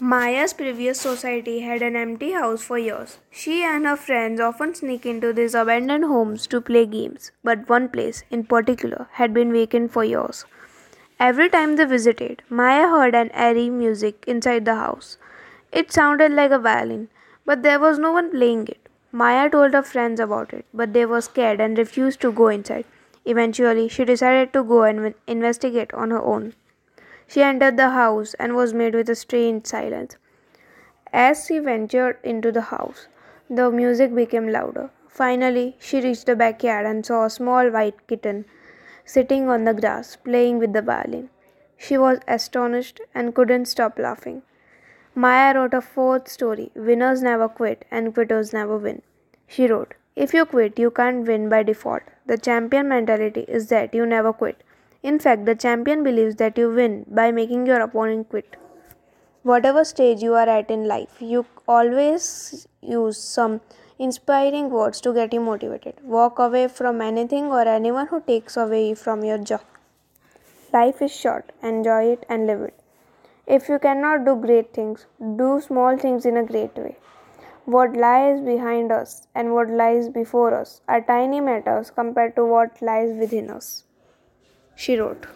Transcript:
Maya's previous society had an empty house for years. She and her friends often sneak into these abandoned homes to play games, but one place, in particular, had been vacant for years. Every time they visited, Maya heard an airy music inside the house. It sounded like a violin, but there was no one playing it. Maya told her friends about it, but they were scared and refused to go inside. Eventually, she decided to go and investigate on her own. She entered the house and was met with a strange silence. As she ventured into the house, the music became louder. Finally, she reached the backyard and saw a small white kitten sitting on the grass, playing with the violin. She was astonished and couldn't stop laughing. Maya wrote a fourth story Winners Never Quit and Quitters Never Win. She wrote, If you quit, you can't win by default. The champion mentality is that you never quit. In fact, the champion believes that you win by making your opponent quit. Whatever stage you are at in life, you always use some inspiring words to get you motivated. Walk away from anything or anyone who takes away from your joy. Life is short, enjoy it and live it. If you cannot do great things, do small things in a great way. What lies behind us and what lies before us are tiny matters compared to what lies within us she wrote.